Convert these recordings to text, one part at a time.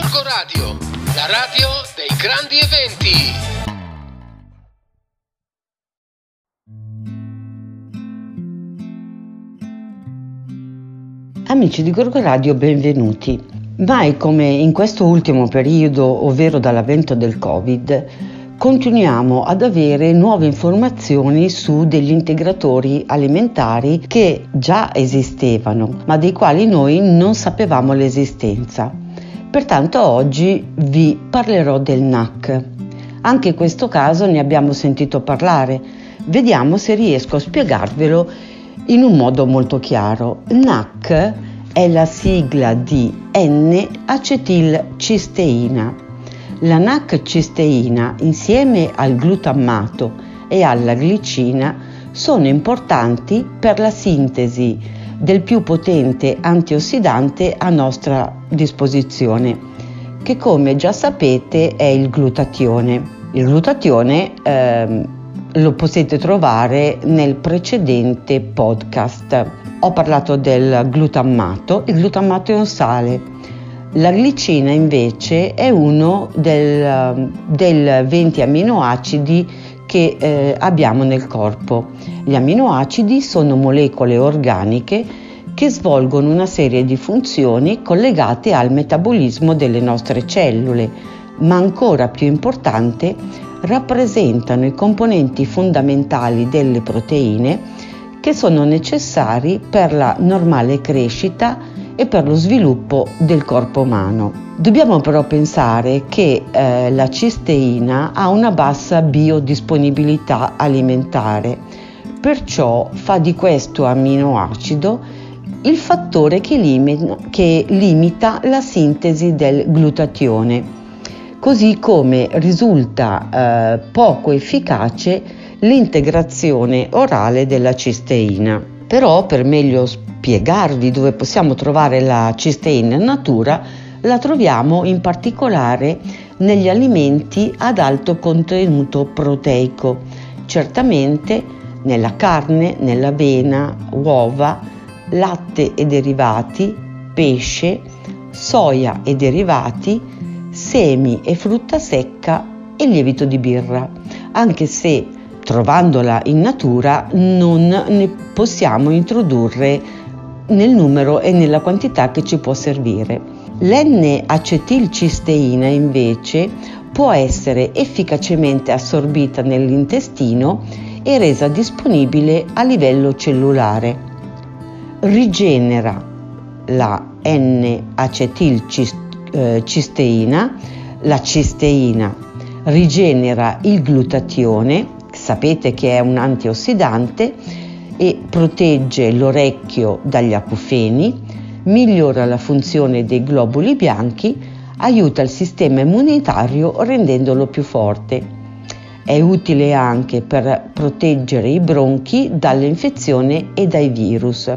Gorgo Radio, la radio dei grandi eventi. Amici di Gorgo Radio, benvenuti. Mai come in questo ultimo periodo, ovvero dall'avvento del Covid, continuiamo ad avere nuove informazioni su degli integratori alimentari che già esistevano, ma dei quali noi non sapevamo l'esistenza. Pertanto oggi vi parlerò del NAC. Anche in questo caso ne abbiamo sentito parlare. Vediamo se riesco a spiegarvelo in un modo molto chiaro. NAC è la sigla di N-acetilcisteina la NAC-cisteina insieme al glutammato e alla glicina sono importanti per la sintesi del più potente antiossidante a nostra disposizione, che come già sapete è il glutatione. Il glutatione eh, lo potete trovare nel precedente podcast. Ho parlato del glutammato, il glutammato è un sale la glicina invece è uno del, del 20 aminoacidi che eh, abbiamo nel corpo. Gli aminoacidi sono molecole organiche che svolgono una serie di funzioni collegate al metabolismo delle nostre cellule, ma ancora più importante rappresentano i componenti fondamentali delle proteine che sono necessari per la normale crescita e per lo sviluppo del corpo umano. Dobbiamo però pensare che eh, la cisteina ha una bassa biodisponibilità alimentare, perciò fa di questo aminoacido il fattore che, limita, che limita la sintesi del glutatione, così come risulta eh, poco efficace l'integrazione orale della cisteina. Però per meglio spiegarvi dove possiamo trovare la cisteina in natura, la troviamo in particolare negli alimenti ad alto contenuto proteico, certamente nella carne, nell'avena, uova, latte e derivati, pesce, soia e derivati, semi e frutta secca e lievito di birra, anche se trovandola in natura non ne possiamo introdurre nel numero e nella quantità che ci può servire. L'N-acetilcisteina invece può essere efficacemente assorbita nell'intestino e resa disponibile a livello cellulare. Rigenera la N-acetilcisteina, la cisteina rigenera il glutatione, sapete che è un antiossidante, e protegge l'orecchio dagli acufeni, migliora la funzione dei globuli bianchi, aiuta il sistema immunitario rendendolo più forte. È utile anche per proteggere i bronchi dall'infezione e dai virus.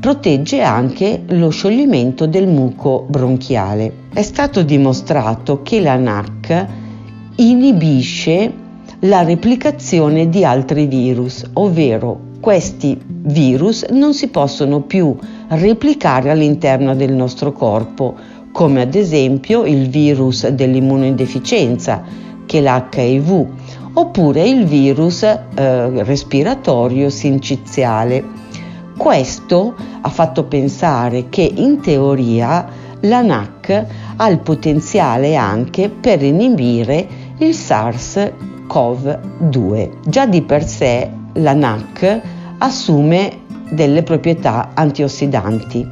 Protegge anche lo scioglimento del muco bronchiale. È stato dimostrato che la NAC inibisce la replicazione di altri virus, ovvero questi virus non si possono più replicare all'interno del nostro corpo, come ad esempio il virus dell'immunodeficienza, che è l'HIV, oppure il virus eh, respiratorio sinciziale. Questo ha fatto pensare che in teoria la NAC ha il potenziale anche per inibire il SARS-CoV-2. Già di per sé la NAC assume delle proprietà antiossidanti,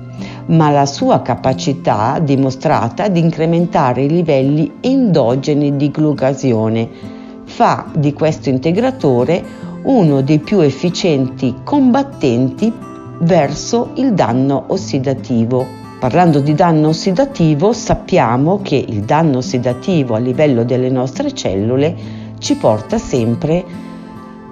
ma la sua capacità dimostrata di incrementare i livelli endogeni di glucasione fa di questo integratore uno dei più efficienti combattenti verso il danno ossidativo. Parlando di danno ossidativo, sappiamo che il danno ossidativo a livello delle nostre cellule ci porta sempre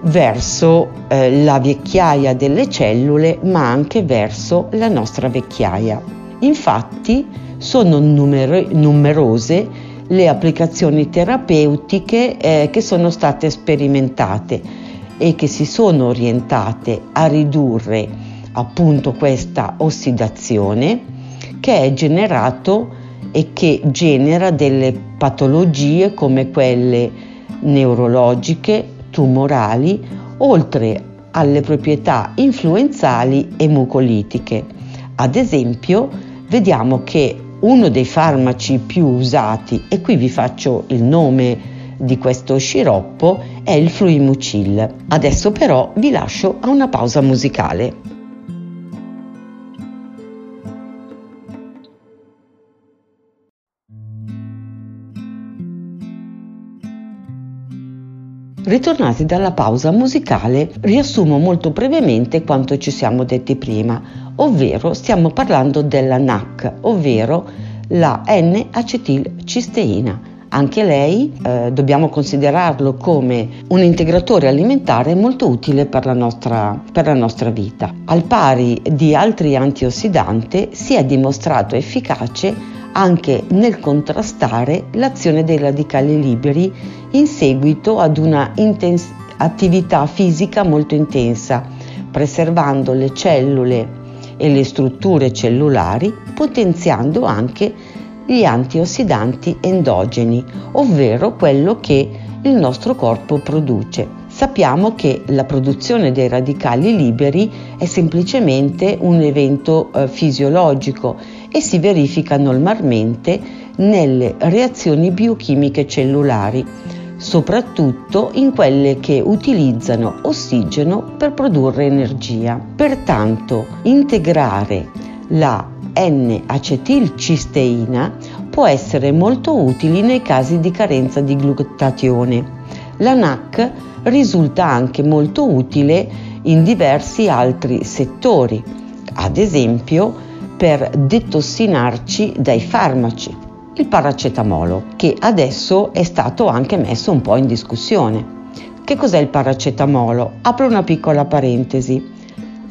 verso eh, la vecchiaia delle cellule ma anche verso la nostra vecchiaia. Infatti sono numer- numerose le applicazioni terapeutiche eh, che sono state sperimentate e che si sono orientate a ridurre appunto questa ossidazione che è generato e che genera delle patologie come quelle neurologiche, tumorali, oltre alle proprietà influenzali e mucolitiche. Ad esempio, vediamo che uno dei farmaci più usati, e qui vi faccio il nome di questo sciroppo, è il fluimucil. Adesso però vi lascio a una pausa musicale. Ritornati dalla pausa musicale, riassumo molto brevemente quanto ci siamo detti prima, ovvero stiamo parlando della NAC, ovvero la N-acetilcisteina. Anche lei eh, dobbiamo considerarlo come un integratore alimentare molto utile per la, nostra, per la nostra vita. Al pari di altri antiossidanti si è dimostrato efficace anche nel contrastare l'azione dei radicali liberi in seguito ad una intens- attività fisica molto intensa, preservando le cellule e le strutture cellulari, potenziando anche gli antiossidanti endogeni, ovvero quello che il nostro corpo produce. Sappiamo che la produzione dei radicali liberi è semplicemente un evento eh, fisiologico e si verifica normalmente nelle reazioni biochimiche cellulari, soprattutto in quelle che utilizzano ossigeno per produrre energia. Pertanto, integrare la N-acetilcisteina può essere molto utile nei casi di carenza di glutatione. La NAC risulta anche molto utile in diversi altri settori, ad esempio per detossinarci dai farmaci, il paracetamolo, che adesso è stato anche messo un po' in discussione. Che cos'è il paracetamolo? Apro una piccola parentesi.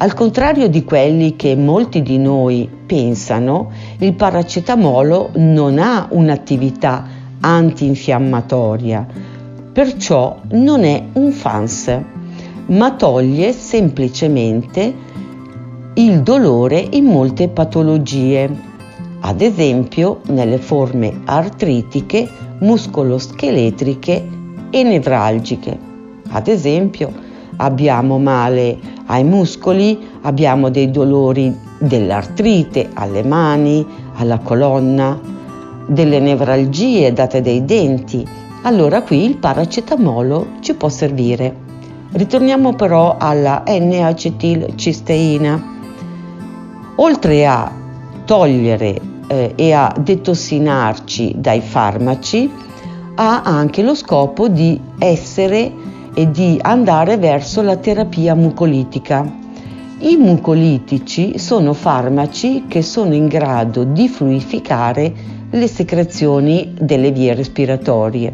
Al contrario di quelli che molti di noi pensano, il paracetamolo non ha un'attività antinfiammatoria, perciò non è un FANS, ma toglie semplicemente il dolore in molte patologie, ad esempio nelle forme artritiche, muscoloscheletriche e nevralgiche. Ad esempio abbiamo male ai muscoli, abbiamo dei dolori dell'artrite alle mani, alla colonna, delle nevralgie date dai denti. Allora qui il paracetamolo ci può servire. Ritorniamo però alla N-acetilcisteina oltre a togliere eh, e a detossinarci dai farmaci, ha anche lo scopo di essere e di andare verso la terapia mucolitica. I mucolitici sono farmaci che sono in grado di fluificare le secrezioni delle vie respiratorie,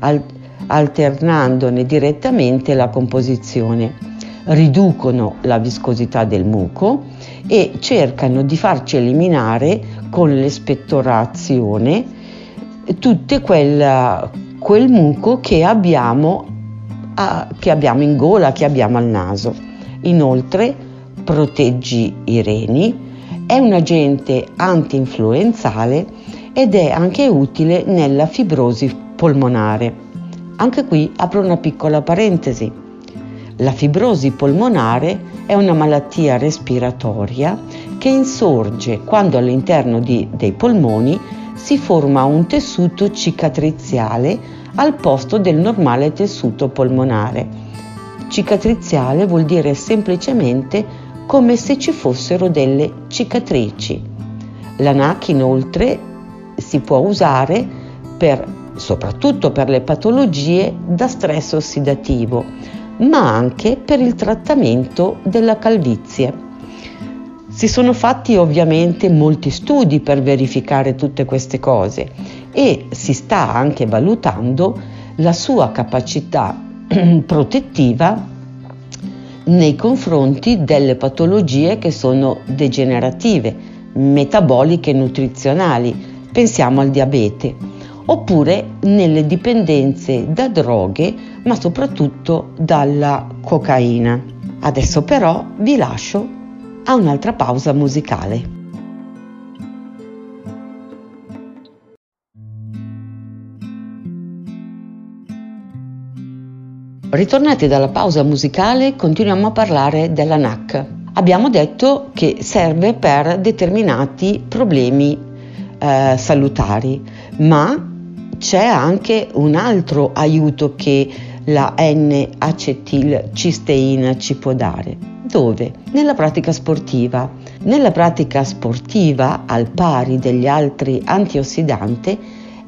al- alternandone direttamente la composizione. Riducono la viscosità del muco e cercano di farci eliminare con l'espettorazione tutto quel, quel muco che abbiamo, a, che abbiamo in gola, che abbiamo al naso. Inoltre proteggi i reni, è un agente antinfluenzale ed è anche utile nella fibrosi polmonare. Anche qui apro una piccola parentesi. La fibrosi polmonare è una malattia respiratoria che insorge quando all'interno di, dei polmoni si forma un tessuto cicatriziale al posto del normale tessuto polmonare. Cicatriziale vuol dire semplicemente come se ci fossero delle cicatrici. La NAC inoltre si può usare per, soprattutto per le patologie da stress ossidativo, ma anche per il trattamento della calvizie. Si sono fatti ovviamente molti studi per verificare tutte queste cose e si sta anche valutando la sua capacità protettiva nei confronti delle patologie che sono degenerative, metaboliche e nutrizionali. Pensiamo al diabete oppure nelle dipendenze da droghe, ma soprattutto dalla cocaina. Adesso però vi lascio a un'altra pausa musicale. Ritornati dalla pausa musicale, continuiamo a parlare della NAC. Abbiamo detto che serve per determinati problemi eh, salutari, ma c'è anche un altro aiuto che la N-acetilcisteina ci può dare. Dove? Nella pratica sportiva. Nella pratica sportiva, al pari degli altri antiossidanti,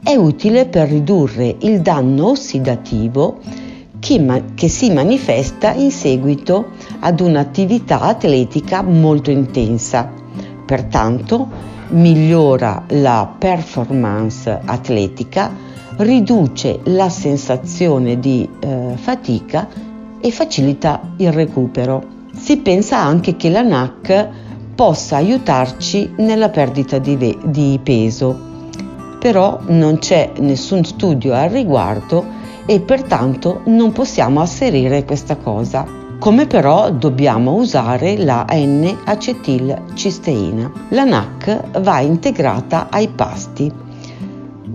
è utile per ridurre il danno ossidativo che, ma- che si manifesta in seguito ad un'attività atletica molto intensa. Pertanto migliora la performance atletica, riduce la sensazione di eh, fatica e facilita il recupero. Si pensa anche che la NAC possa aiutarci nella perdita di, ve- di peso, però non c'è nessun studio al riguardo e pertanto non possiamo asserire questa cosa. Come però dobbiamo usare la N-acetilcisteina. La NAC va integrata ai pasti.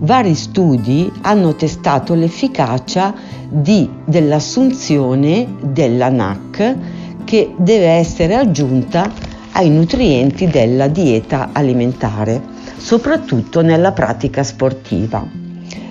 Vari studi hanno testato l'efficacia di, dell'assunzione della NAC che deve essere aggiunta ai nutrienti della dieta alimentare, soprattutto nella pratica sportiva.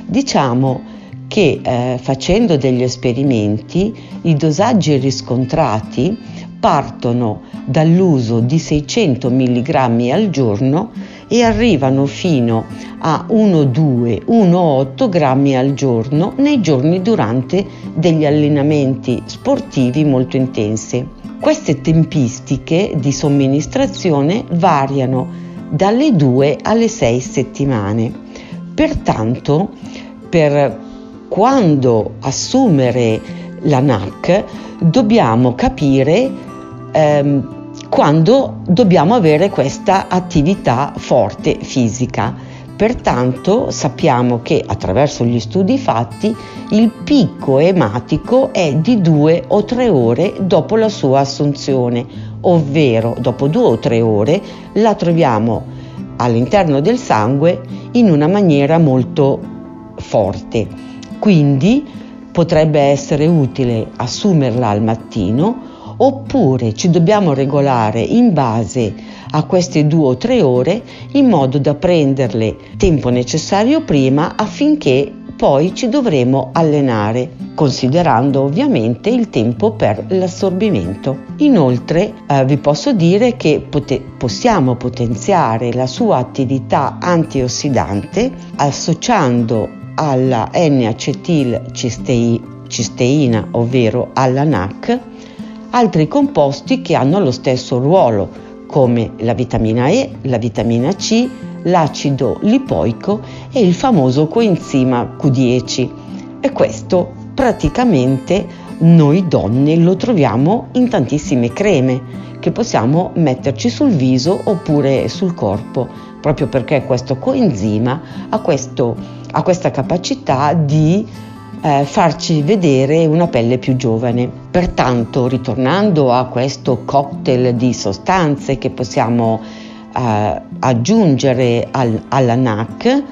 Diciamo che eh, facendo degli esperimenti i dosaggi riscontrati partono dall'uso di 600 mg al giorno e arrivano fino a 1,2-1,8 grammi al giorno nei giorni durante degli allenamenti sportivi molto intensi. Queste tempistiche di somministrazione variano dalle 2 alle 6 settimane. Pertanto, per quando assumere la NAC dobbiamo capire ehm, quando dobbiamo avere questa attività forte fisica. Pertanto sappiamo che attraverso gli studi fatti il picco ematico è di due o tre ore dopo la sua assunzione, ovvero dopo due o tre ore la troviamo all'interno del sangue in una maniera molto forte. Quindi potrebbe essere utile assumerla al mattino oppure ci dobbiamo regolare in base a queste due o tre ore in modo da prenderle tempo necessario prima affinché poi ci dovremo allenare, considerando ovviamente il tempo per l'assorbimento. Inoltre eh, vi posso dire che pot- possiamo potenziare la sua attività antiossidante associando alla N-acetilcisteina, ovvero alla NAC, altri composti che hanno lo stesso ruolo, come la vitamina E, la vitamina C, l'acido lipoico e il famoso coenzima Q10. E questo praticamente noi donne lo troviamo in tantissime creme che possiamo metterci sul viso oppure sul corpo, proprio perché questo coenzima ha questo ha questa capacità di eh, farci vedere una pelle più giovane. Pertanto, ritornando a questo cocktail di sostanze che possiamo eh, aggiungere al, alla NAC,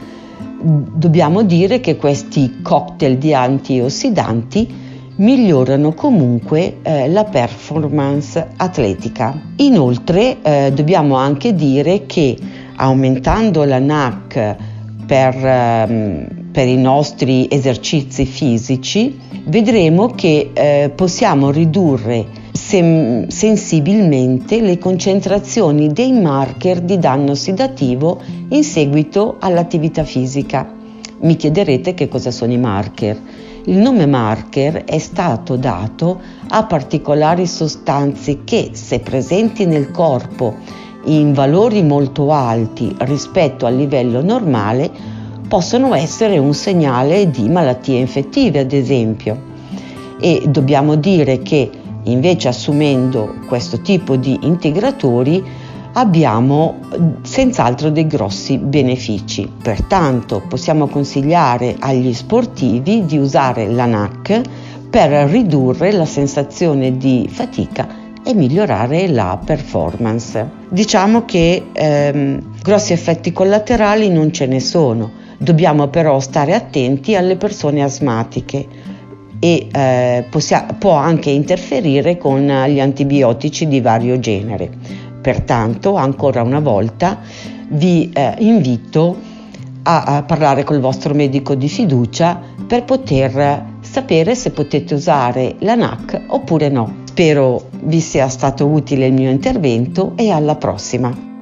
dobbiamo dire che questi cocktail di antiossidanti migliorano comunque eh, la performance atletica. Inoltre eh, dobbiamo anche dire che aumentando la NAC per, ehm, per, i nostri esercizi fisici, vedremo che eh, possiamo ridurre sem- sensibilmente le concentrazioni dei marker di danno ossidativo in seguito all'attività fisica. Mi chiederete che cosa sono i marker. Il nome marker è stato dato a particolari sostanze che, se presenti nel corpo in valori molto alti rispetto al livello normale possono essere un segnale di malattie infettive, ad esempio. E dobbiamo dire che invece assumendo questo tipo di integratori abbiamo senz'altro dei grossi benefici. Pertanto possiamo consigliare agli sportivi di usare la NAC per ridurre la sensazione di fatica e migliorare la performance. Diciamo che ehm, grossi effetti collaterali non ce ne sono, dobbiamo però stare attenti alle persone asmatiche. e eh, possia- può anche interferire con gli antibiotici di vario genere. Pertanto, ancora una volta, vi eh, invito a, a parlare col vostro medico di fiducia per poter sapere se potete usare la NAC oppure no. Spero vi sia stato utile il mio intervento e alla prossima.